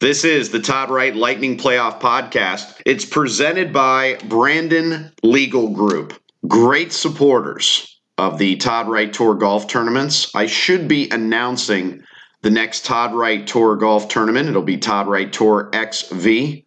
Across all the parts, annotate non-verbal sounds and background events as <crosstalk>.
This is the Todd Wright Lightning Playoff Podcast. It's presented by Brandon Legal Group. Great supporters of the Todd Wright Tour golf tournaments. I should be announcing the next Todd Wright Tour golf tournament. It'll be Todd Wright Tour XV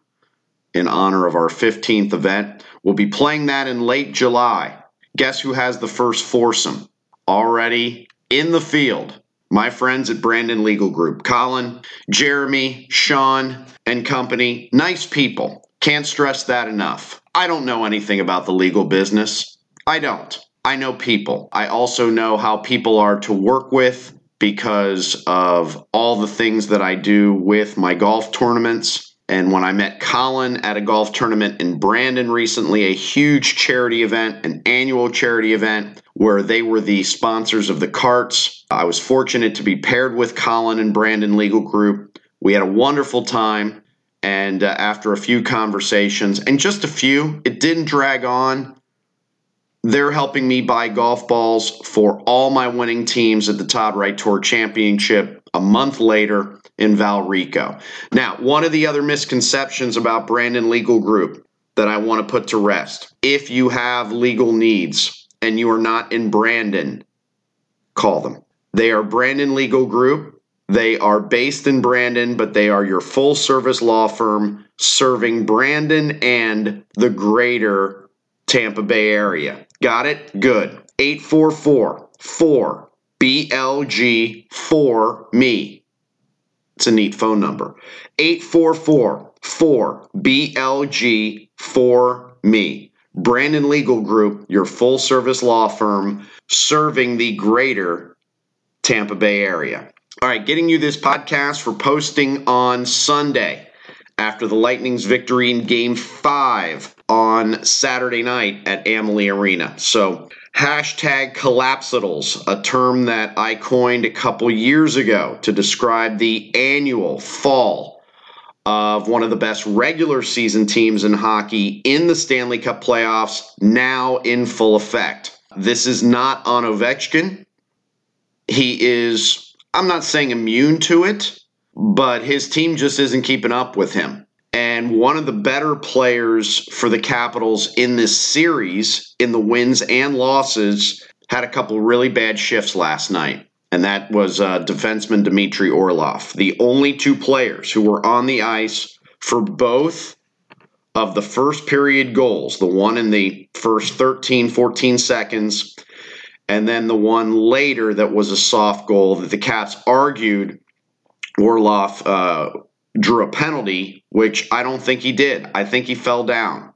in honor of our 15th event. We'll be playing that in late July. Guess who has the first foursome? Already in the field my friends at Brandon Legal Group, Colin, Jeremy, Sean, and company, nice people. Can't stress that enough. I don't know anything about the legal business. I don't. I know people. I also know how people are to work with because of all the things that I do with my golf tournaments and when I met Colin at a golf tournament in Brandon recently, a huge charity event, an annual charity event where they were the sponsors of the carts, I was fortunate to be paired with Colin and Brandon Legal Group. We had a wonderful time. And uh, after a few conversations, and just a few, it didn't drag on. They're helping me buy golf balls for all my winning teams at the Todd Wright Tour Championship a month later in Valrico. Now, one of the other misconceptions about Brandon Legal Group that I want to put to rest if you have legal needs and you are not in Brandon, call them. They are Brandon Legal Group. They are based in Brandon, but they are your full service law firm serving Brandon and the greater Tampa Bay area. Got it? Good. 844 4 BLG 4 me. It's a neat phone number. 844 4 BLG 4 me. Brandon Legal Group, your full service law firm serving the greater Tampa Bay area. All right, getting you this podcast for posting on Sunday after the Lightning's victory in game five on Saturday night at Amalie Arena. So Hashtag collapsitals, a term that I coined a couple years ago to describe the annual fall of one of the best regular season teams in hockey in the Stanley Cup playoffs, now in full effect. This is not on Ovechkin. He is, I'm not saying immune to it, but his team just isn't keeping up with him. And one of the better players for the Capitals in this series, in the wins and losses, had a couple really bad shifts last night. And that was uh, defenseman Dmitry Orlov. The only two players who were on the ice for both of the first period goals, the one in the first 13, 14 seconds, and then the one later that was a soft goal that the Caps argued Orlov uh, drew a penalty, which I don't think he did. I think he fell down.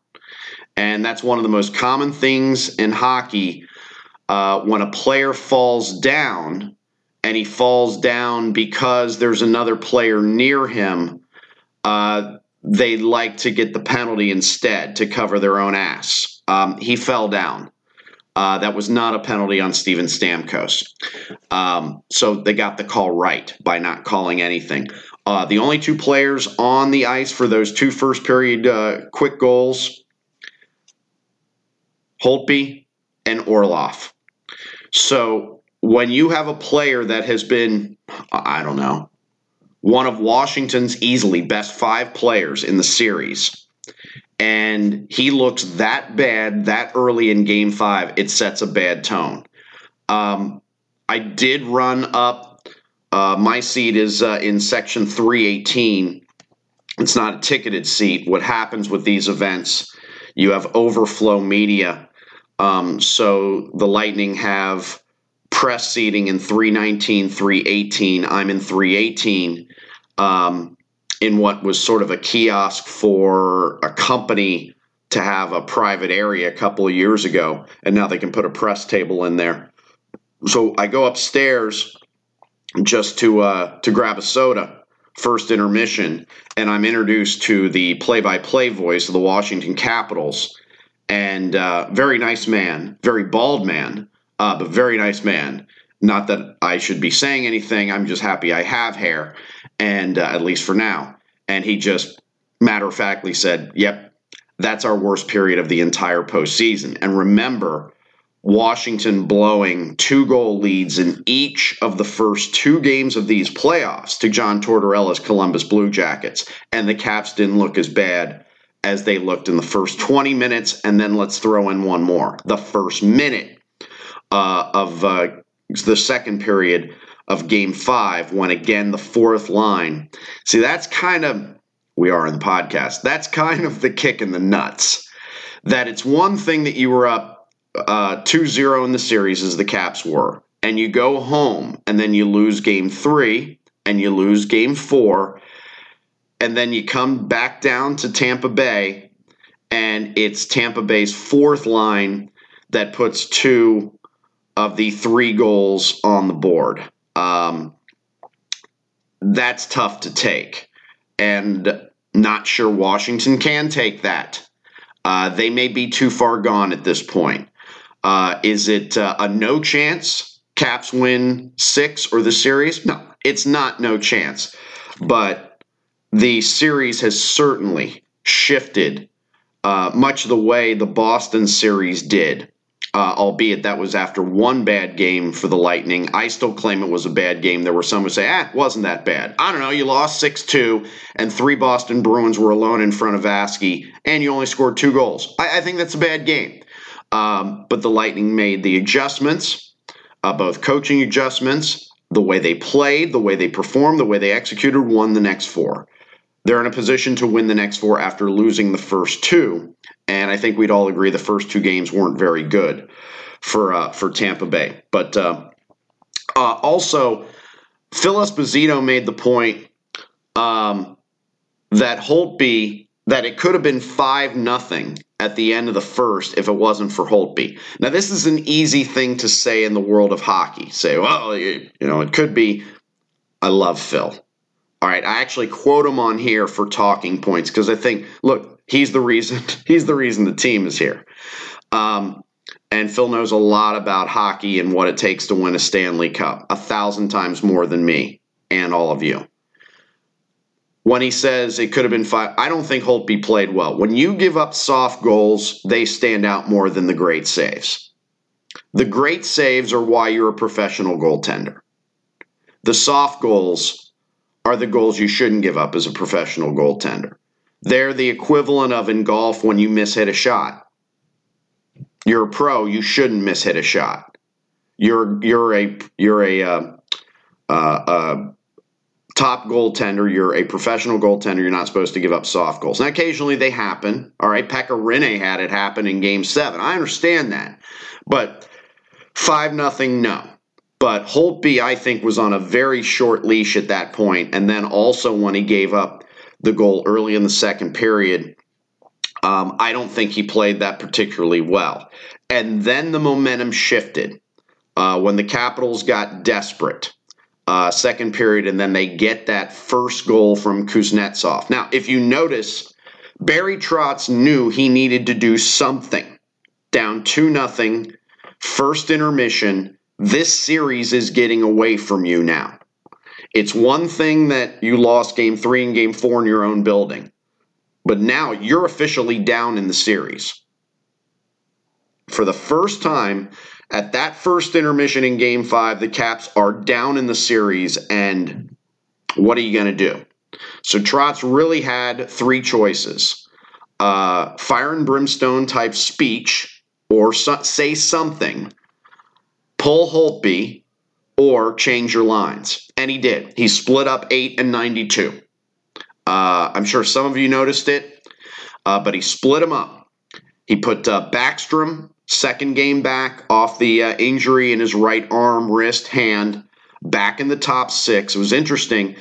And that's one of the most common things in hockey uh, when a player falls down and he falls down because there's another player near him. Uh, they like to get the penalty instead to cover their own ass. Um, he fell down. Uh, that was not a penalty on Steven Stamkos. Um, so they got the call right by not calling anything. Uh, the only two players on the ice for those two first period uh, quick goals, Holtby and Orlov. So when you have a player that has been, I don't know, one of Washington's easily best five players in the series, and he looks that bad that early in game five, it sets a bad tone. Um, I did run up uh, my seat is uh, in section 318. It's not a ticketed seat. What happens with these events, you have overflow media. Um, so the Lightning have press seating in 319, 318. I'm in 318 um, in what was sort of a kiosk for a company to have a private area a couple of years ago. And now they can put a press table in there. So I go upstairs just to uh, to grab a soda first intermission and i'm introduced to the play-by-play voice of the washington capitals and uh, very nice man very bald man uh, but very nice man. Not that i should be saying anything. I'm just happy i have hair. And uh, at least for now. And he just matter-of-factly said yep that's our worst period of the entire postseason. And remember Washington blowing two goal leads in each of the first two games of these playoffs to John Tortorella's Columbus Blue Jackets. And the Caps didn't look as bad as they looked in the first 20 minutes. And then let's throw in one more. The first minute uh, of uh, the second period of game five, when again the fourth line. See, that's kind of, we are in the podcast, that's kind of the kick in the nuts. That it's one thing that you were up uh, 2-0 in the series as the Caps were, and you go home and then you lose game three and you lose game four, and then you come back down to Tampa Bay, and it's Tampa Bay's fourth line that puts two of the three goals on the board. Um, that's tough to take, and not sure Washington can take that. Uh, they may be too far gone at this point. Uh, is it uh, a no chance Caps win six or the series? No, it's not no chance. But the series has certainly shifted uh, much the way the Boston series did. Uh, albeit that was after one bad game for the Lightning. I still claim it was a bad game. There were some who say, ah, wasn't that bad. I don't know. You lost 6 2, and three Boston Bruins were alone in front of Vaski, and you only scored two goals. I, I think that's a bad game. Um, but the Lightning made the adjustments, uh, both coaching adjustments, the way they played, the way they performed, the way they executed, won the next four. They're in a position to win the next four after losing the first two. And I think we'd all agree the first two games weren't very good for uh, for Tampa Bay. But uh, uh, also, Phil Esposito made the point um, that Holtby that it could have been five nothing at the end of the first if it wasn't for Holtby. Now, this is an easy thing to say in the world of hockey. Say, well, you, you know, it could be. I love Phil. All right, I actually quote him on here for talking points because I think, look, he's the reason. <laughs> He's the reason the team is here. Um, and Phil knows a lot about hockey and what it takes to win a Stanley Cup, a thousand times more than me and all of you when he says it could have been five. I don't think Holtby played well. When you give up soft goals, they stand out more than the great saves. The great saves are why you're a professional goaltender. The soft goals are the goals you shouldn't give up as a professional goaltender. They're the equivalent of in golf when you miss hit a shot. You're a pro, you shouldn't miss hit a shot. You're you're a you're a uh, uh, uh, top goaltender, you're a professional goaltender, you're not supposed to give up soft goals. Now, occasionally they happen. All right, Pekka Rinne had it happen in game seven. I understand that. But 5 nothing, no. But Holtby, I think, was on a very short leash at that point. And then also when he gave up the goal early in the second period, um, I don't think he played that particularly well. And then the momentum shifted uh, when the Capitals got desperate uh, second period, and then they get that first goal from Kuznetsov. Now, if you notice, Barry Trotz knew he needed to do something. Down 2 nothing, first intermission. This series is getting away from you now. It's one thing that you lost game three and game four in your own building, but now you're officially down in the series. For the first time, at that first intermission in game five, the Caps are down in the series, and what are you going to do? So Trotz really had three choices uh, fire and brimstone type speech, or so- say something, pull Holtby, or change your lines. And he did. He split up 8 and 92. Uh, I'm sure some of you noticed it, uh, but he split them up. He put uh, Backstrom Second game back off the uh, injury in his right arm, wrist, hand, back in the top six. It was interesting.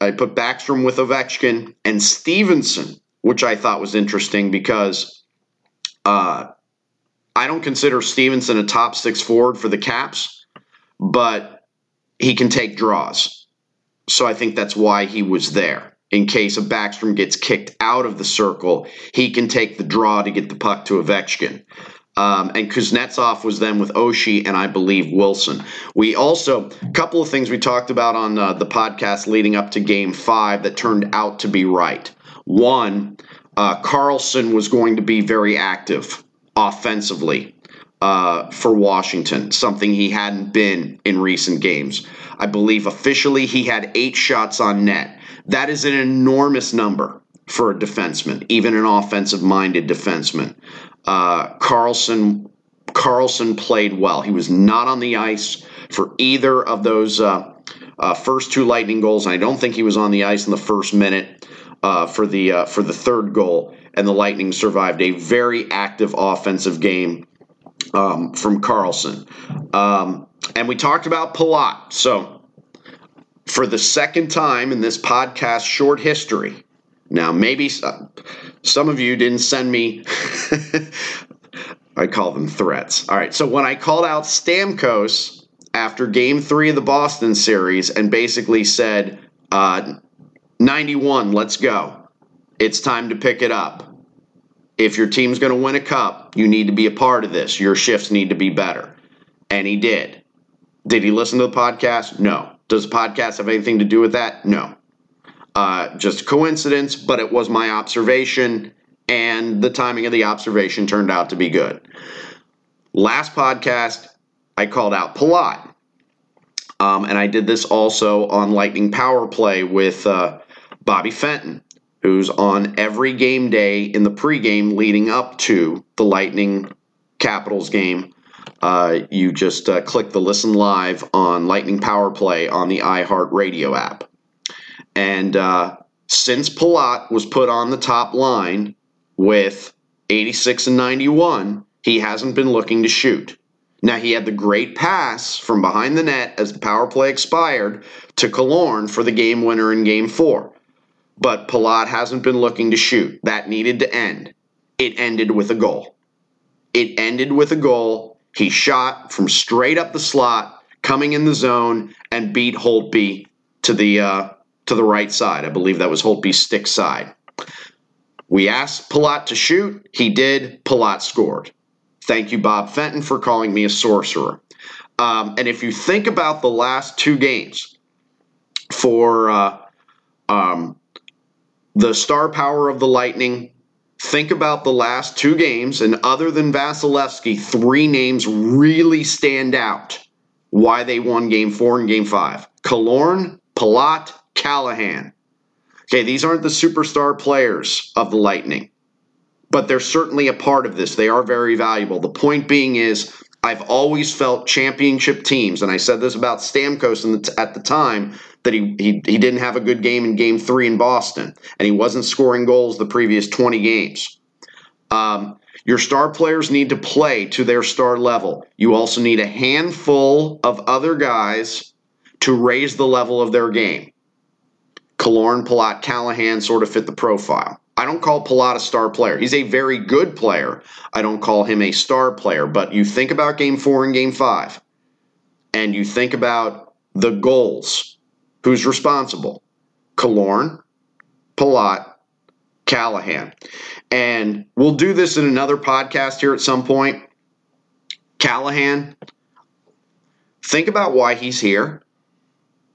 I put Backstrom with Ovechkin and Stephenson, which I thought was interesting because uh, I don't consider Stephenson a top six forward for the Caps, but he can take draws. So I think that's why he was there. In case a Backstrom gets kicked out of the circle, he can take the draw to get the puck to Ovechkin. Um, and Kuznetsov was then with Oshie and I believe Wilson. We also, a couple of things we talked about on uh, the podcast leading up to game five that turned out to be right. One, uh, Carlson was going to be very active offensively. uh, for Washington, something he hadn't been in recent games. I believe officially he had eight shots on net. That is an enormous number for a defenseman, even an offensive minded defenseman. Uh, Carlson Karlsson played well. He was not on the ice for either of those uh, uh, first two Lightning goals. I don't think he was on the ice in the first minute uh, for the uh, for the third goal. And the Lightning survived a very active offensive game um, from Carlson. Um, and we talked about Palat. So for the second time in this podcast short history, now maybe uh, some of you didn't send me. <laughs> I call them threats. All right. So when I called out Stamkos after game three of the Boston series and basically said, uh, 91, let's go. It's time to pick it up. If your team's going to win a cup, you need to be a part of this. Your shifts need to be better. And he did. Did he listen to the podcast? No. Does the podcast have anything to do with that? No. Uh, just coincidence, but it was my observation, and the timing of the observation turned out to be good. Last podcast, I called out Palat. Um, and I did this also on Lightning Power Play with uh, Bobby Fenton, who's on every game day in the pregame leading up to the Lightning Capitals game. Uh, you just uh, click the listen live on Lightning Power Play on the iHeartRadio app. And uh, since Palat was put on the top line with 86 and 91, he hasn't been looking to shoot. Now, he had the great pass from behind the net as the power play expired to Killorn for the game winner in game four. But Palat hasn't been looking to shoot. That needed to end. It ended with a goal. It ended with a goal. He shot from straight up the slot, coming in the zone, and beat Holtby to the uh, to the right side. I believe that was Holtby's stick side. We asked Palat to shoot. He did. Palat scored. Thank you, Bob Fenton, for calling me a sorcerer. Um, and if you think about the last two games for uh, um, the star power of the Lightning, think about the last two games, and other than Vasilevskiy, three names really stand out why they won game four and game five Killorn, Palat, Callahan. Okay, these aren't the superstar players of the Lightning but they're certainly a part of this. They are very valuable. The point being is, I've always felt championship teams, and I said this about Stamkos the, at the time that he, he he didn't have a good game in Game Three in Boston, and he wasn't scoring goals the previous twenty games. Um, your star players need to play to their star level. You also need a handful of other guys to raise the level of their game. Killorn, Palat, Callahan sort of fit the profile. I don't call Palat a star player. He's a very good player. I don't call him a star player. But you think about game four and game five, and you think about the goals. Who's responsible? Killorn, Palat, Callahan. And we'll do this in another podcast here at some point. Callahan, think about why he's here.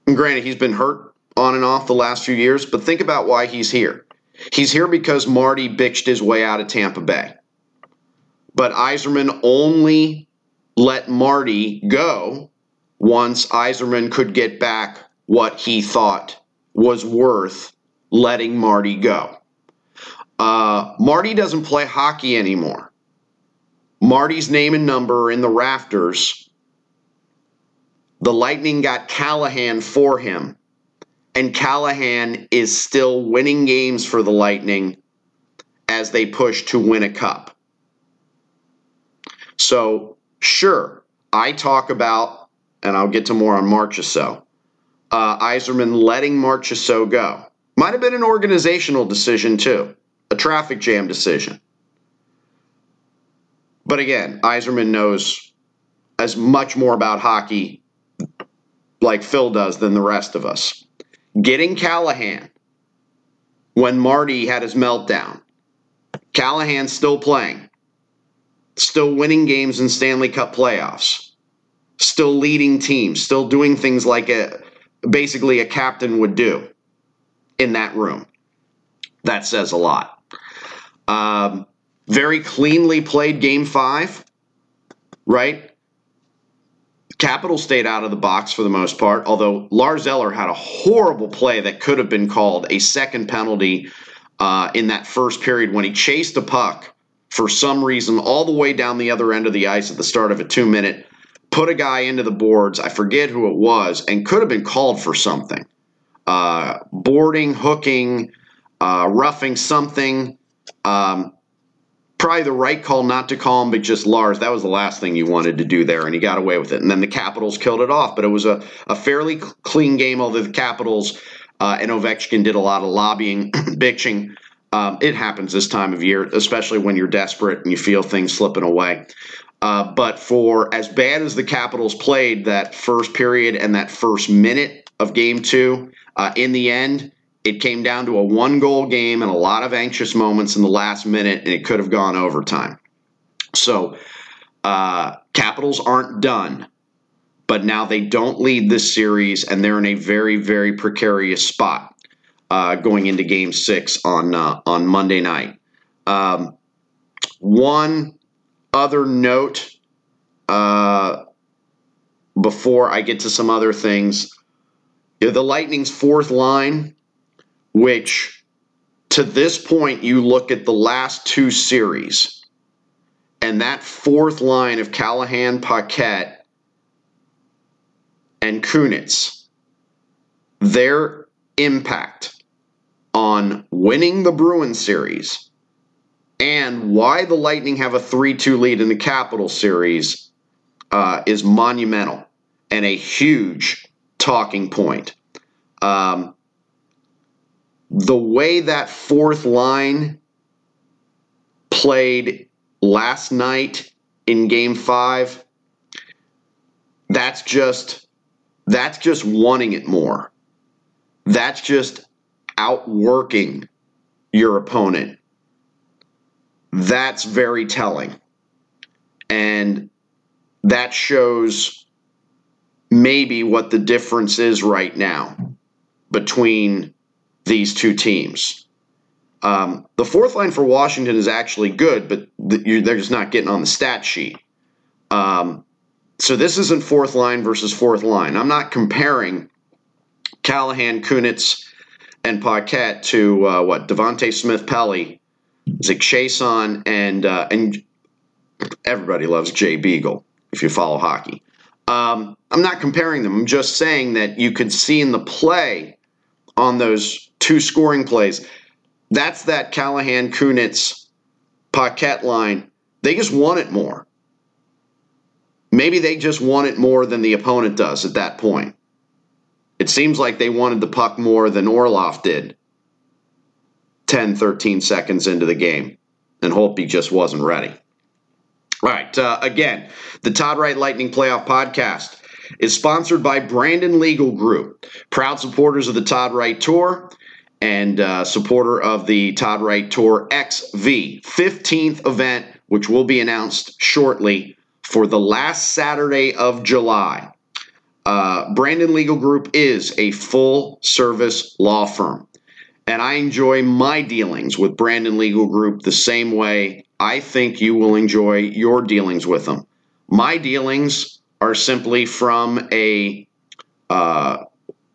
And granted, he's been hurt on and off the last few years, but think about why he's here. He's here because Marty bitched his way out of Tampa Bay. But Yzerman only let Marty go once Yzerman could get back what he thought was worth letting Marty go. Uh, Marty doesn't play hockey anymore. Marty's name and number in the rafters. The Lightning got Callahan for him and Callahan is still winning games for the Lightning as they push to win a cup. So, sure, I talk about, and I'll get to more on Marchessault, uh, Yzerman letting Marchessault go. Might have been an organizational decision, too, a traffic jam decision. But again, Yzerman knows as much more about hockey like Phil does than the rest of us getting Callahan when Marty had his meltdown. Callahan's still playing, still winning games in Stanley Cup playoffs, still leading teams, still doing things like a basically a captain would do in that room. That says a lot. Um, very cleanly played game five. right? Capital stayed out of the box for the most part, although Lars Eller had a horrible play that could have been called a second penalty uh, in that first period when he chased a puck for some reason all the way down the other end of the ice at the start of a two minute, put a guy into the boards. I forget who it was, and could have been called for something uh, boarding, hooking, uh, roughing something. Um, probably the right call not to call him, but just Lars. That was the last thing you wanted to do there, and he got away with it. And then the Capitals killed it off. But it was a, a fairly clean game, although the Capitals uh, and Ovechkin did a lot of lobbying, <clears throat> bitching. Um, it happens this time of year, especially when you're desperate and you feel things slipping away. Uh, but for as bad as the Capitals played that first period and that first minute of game two, uh, in the end, it came down to a one goal game and a lot of anxious moments in the last minute, and it could have gone overtime. So, uh, Capitals aren't done, but now they don't lead this series, and they're in a very, very precarious spot uh, going into Game Six on uh, on Monday night. Um, one other note uh, before I get to some other things. The Lightning's fourth line which to this point, you look at the last two series, and that fourth line of Callahan, Paquette, and Kunitz, their impact on winning the Bruins series and why the Lightning have a 3 2 lead in the Capital series uh, is monumental and a huge talking point. Um, the way that fourth line played last night in game five, that's just that's just wanting it more. That's just outworking your opponent. That's very telling. And that shows maybe what the difference is right now between these two teams. Um, the fourth line for Washington is actually good, but they're just not getting on the stat sheet. Um, so this isn't fourth line versus fourth line. I'm not comparing Callahan, Kunitz, and Paquette to uh, what Devante Smith Pelly, Zach Chiasson, and uh, and everybody loves Jay Beagle if you follow hockey. Um, I'm not comparing them. I'm just saying that you could see in the play on those two scoring plays. That's that Callahan Kunitz Paquette line. They just want it more. Maybe they just want it more than the opponent does at that point. It seems like they wanted the puck more than Orlov did 10, 13 seconds into the game, and Holtby just wasn't ready. All right, uh, again, the Todd Wright Lightning Playoff Podcast is sponsored by Brandon Legal Group, proud supporters of the Todd Wright Tour and uh, supporter of the Todd Wright Tour XV 15th event, which will be announced shortly for the last Saturday of July. Uh, Brandon Legal Group is a full service law firm, and I enjoy my dealings with Brandon Legal Group the same way I think you will enjoy your dealings with them. My dealings are simply from a uh,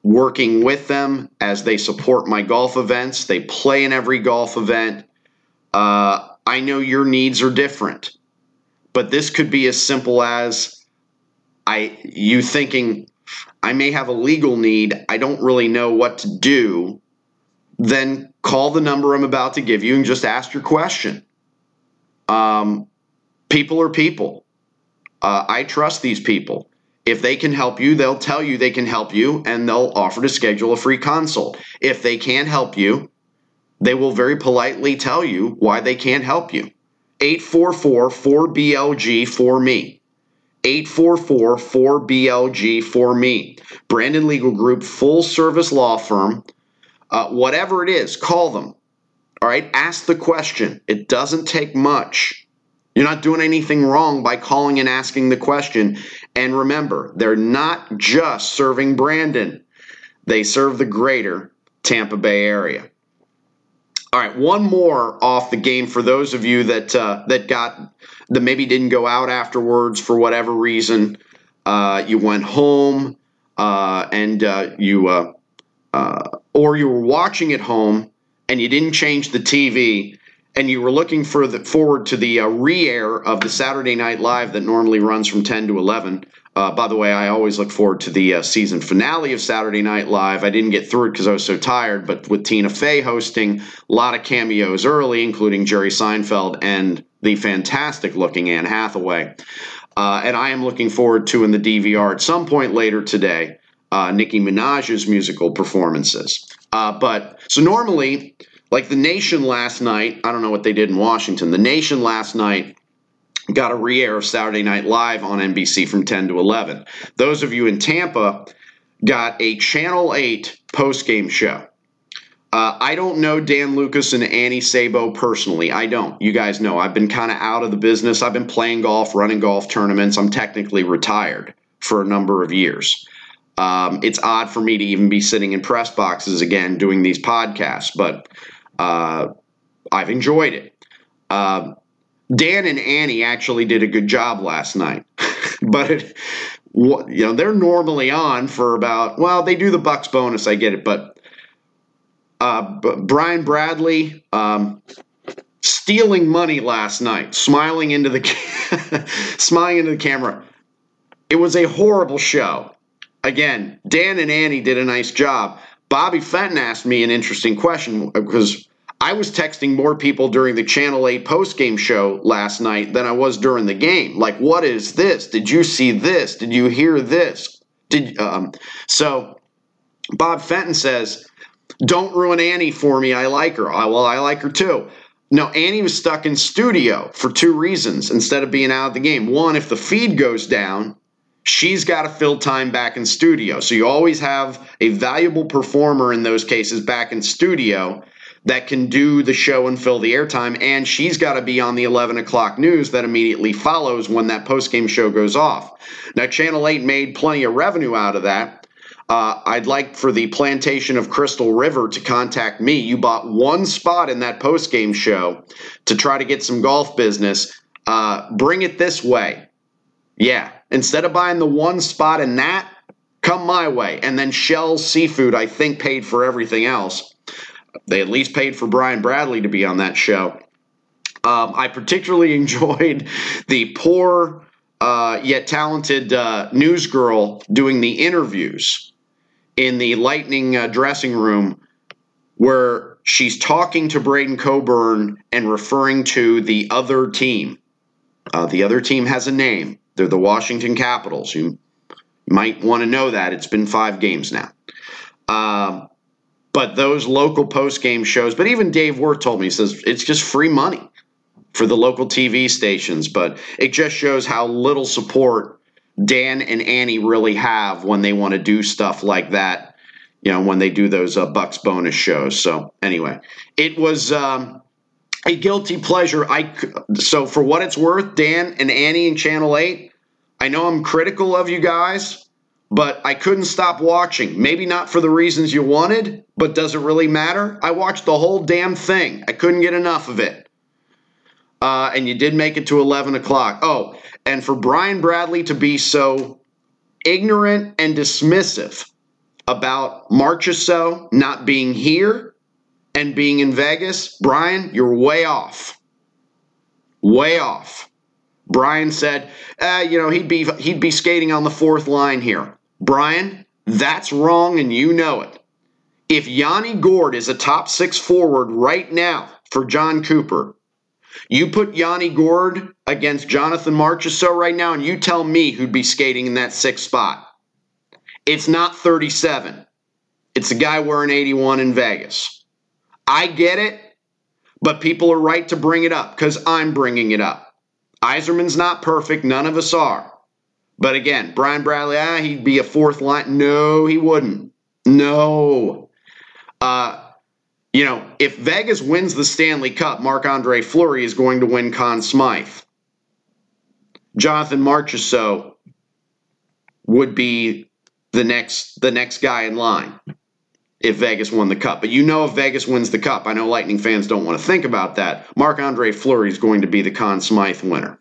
working with them as they support my golf events. They play in every golf event. Uh, I know your needs are different, but this could be as simple as I you thinking I may have a legal need. I don't really know what to do. Then call the number I'm about to give you and just ask your question. Um, people are people. Uh, I trust these people. If they can help you, they'll tell you they can help you and they'll offer to schedule a free consult. If they can't help you, they will very politely tell you why they can't help you. 844 4BLG for me. 844 4BLG for me. Brandon Legal Group, full service law firm. Uh, whatever it is, call them. All right, ask the question. It doesn't take much. You're not doing anything wrong by calling and asking the question. And remember, they're not just serving Brandon, they serve the greater Tampa Bay area. All right, one more off the game for those of you that uh, that got that maybe didn't go out afterwards for whatever reason. Uh, you went home uh, and uh, you uh, uh, or you were watching at home and you didn't change the TV and you were looking for the, forward to the re-air of the Saturday Night Live that normally runs from 10 to 11. Uh, by the way, I always look forward to the uh, season finale of Saturday Night Live. I didn't get through it because I was so tired, but with Tina Fey hosting, a lot of cameos early, including Jerry Seinfeld and the fantastic looking Anne Hathaway. Uh, and I am looking forward to in the DVR at some point later today, uh, Nicki Minaj's musical performances. Uh, but so normally, like the Nation last night, I don't know what they did in Washington. The Nation last night got a re-air of Saturday Night Live on NBC from 10 to 11. Those of you in Tampa got a Channel 8 post-game show. Uh, I don't know Dan Lucas and Annie Sabo personally. I don't. You guys know. I've been kind of out of the business. I've been playing golf, running golf tournaments. I'm technically retired for a number of years. Um, it's odd for me to even be sitting in press boxes again doing these podcasts, but uh, I've enjoyed it. Uh, Dan and Annie actually did a good job last night, <laughs> but it, you know they're normally on for about well they do the Bucks bonus I get it, but uh, Brian Bradley um, stealing money last night, smiling into the <laughs> smiling into the camera. It was a horrible show. Again, Dan and Annie did a nice job. Bobby Fenton asked me an interesting question because I was texting more people during the Channel 8 post-game show last night than I was during the game. Like, what is this? Did you see this? Did you hear this? Did um, so Bob Fenton says, Don't ruin Annie for me. I like her. I, well, I like her too. No, Annie was stuck in studio for two reasons instead of being out of the game. One, if the feed goes down, she's got to fill time back in studio. So you always have a valuable performer in those cases back in studio that can do the show and fill the airtime. And she's got to be on the 11 o'clock news that immediately follows when that post-game show goes off. Now, Channel 8 made plenty of revenue out of that. Uh, I'd like for the plantation of Crystal River to contact me. You bought one spot in that post-game show to try to get some golf business. Uh, bring it this way. Yeah, instead of buying the one spot in that, come my way. And then Shell Seafood, I think, paid for everything else. They at least paid for Brian Bradley to be on that show. Um, I particularly <laughs> enjoyed the poor uh, yet talented uh, news girl doing the interviews in the Lightning uh, dressing room where she's talking to Braydon Coburn and referring to the other team. Uh, the other team has a name. They're the Washington Capitals. You might want to know that. It's been five games now. Um, but those local post game shows, but even Dave Worth told me, he says it's just free money for the local TV stations. But it just shows how little support Dan and Annie really have when they want to do stuff like that. You know, when they do those uh, Bucks bonus shows. So anyway, it was um, a guilty pleasure. I so for what it's worth, Dan and Annie and Channel Eight. I know I'm critical of you guys but I couldn't stop watching. Maybe not for the reasons you wanted, but does it really matter? I watched the whole damn thing. I couldn't get enough of it. Uh, and you did make it to 11 o'clock. Oh, and for Brian Bradley to be so ignorant and dismissive about Marchessault not being here and being in Vegas, Brian, you're way off. Way off. Brian said, uh, you know, he'd be he'd be skating on the fourth line here. Brian, that's wrong and you know it. If Yanni Gourde is a top six forward right now for Jon Cooper, you put Yanni Gourde against Jonathan Marchessault right now, and you tell me who'd be skating in that sixth spot. It's not 37. It's a guy wearing 81 in Vegas. I get it, but people are right to bring it up because I'm bringing it up. Yzerman's not perfect. None of us are. But again, Brian Bradley, ah, he'd be a fourth line. No, he wouldn't. No. Uh, you know, if Vegas wins the Stanley Cup, Marc Andre Fleury is going to win Conn Smythe. Jonathan Marchessault would be the next the next guy in line. If Vegas won the cup. But you know, if Vegas wins the cup, I know Lightning fans don't want to think about that. Marc Andre Fleury is going to be the Conn Smythe winner.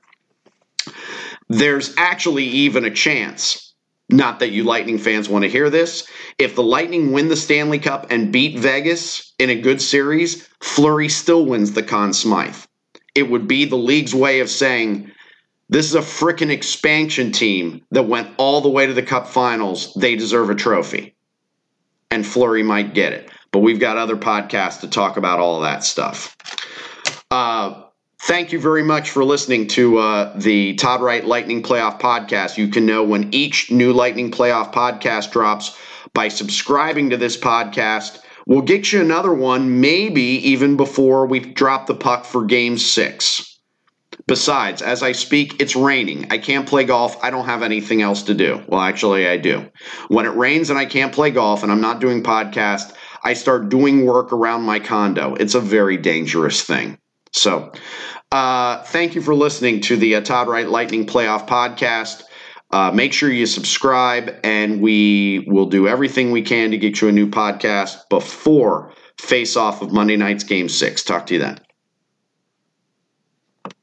There's actually even a chance, not that you Lightning fans want to hear this, if the Lightning win the Stanley Cup and beat Vegas in a good series, Fleury still wins the Conn Smythe. It would be the league's way of saying, this is a freaking expansion team that went all the way to the cup finals. They deserve a trophy. And Fleury might get it. But we've got other podcasts to talk about all that stuff. Uh, thank you very much for listening to uh, the Todd Wright Lightning Playoff Podcast. You can know when each new Lightning Playoff podcast drops by subscribing to this podcast. We'll get you another one, maybe even before we drop the puck for game six. Besides, as I speak, it's raining. I can't play golf. I don't have anything else to do. Well, actually, I do. When it rains and I can't play golf and I'm not doing podcast, I start doing work around my condo. It's a very dangerous thing. So, uh, thank you for listening to the uh, Todd Wright Lightning Playoff Podcast. Uh, make sure you subscribe, and we will do everything we can to get you a new podcast before face off of Monday night's Game 6. Talk to you then.